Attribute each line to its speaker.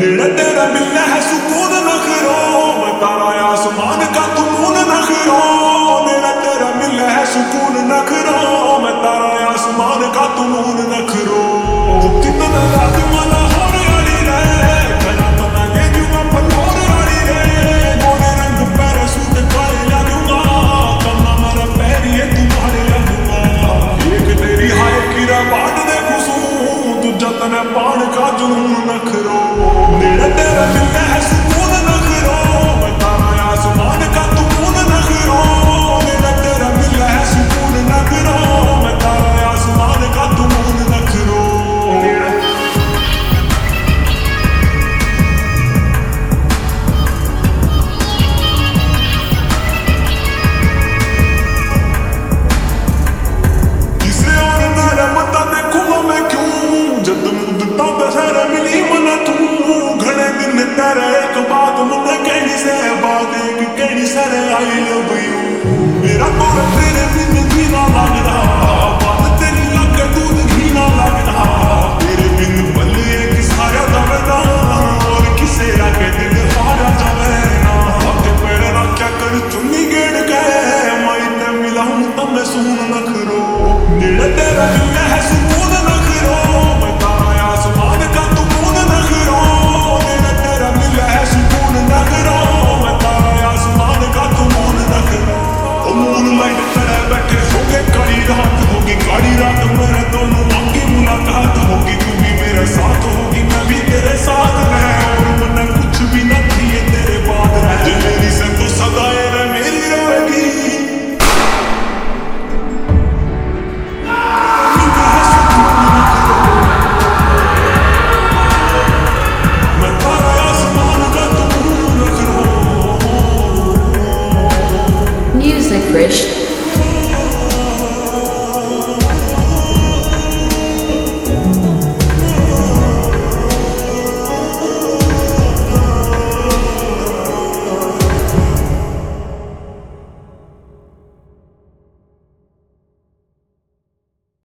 Speaker 1: ترى ترى بالله سكونا. Viva Maria!
Speaker 2: Music Rich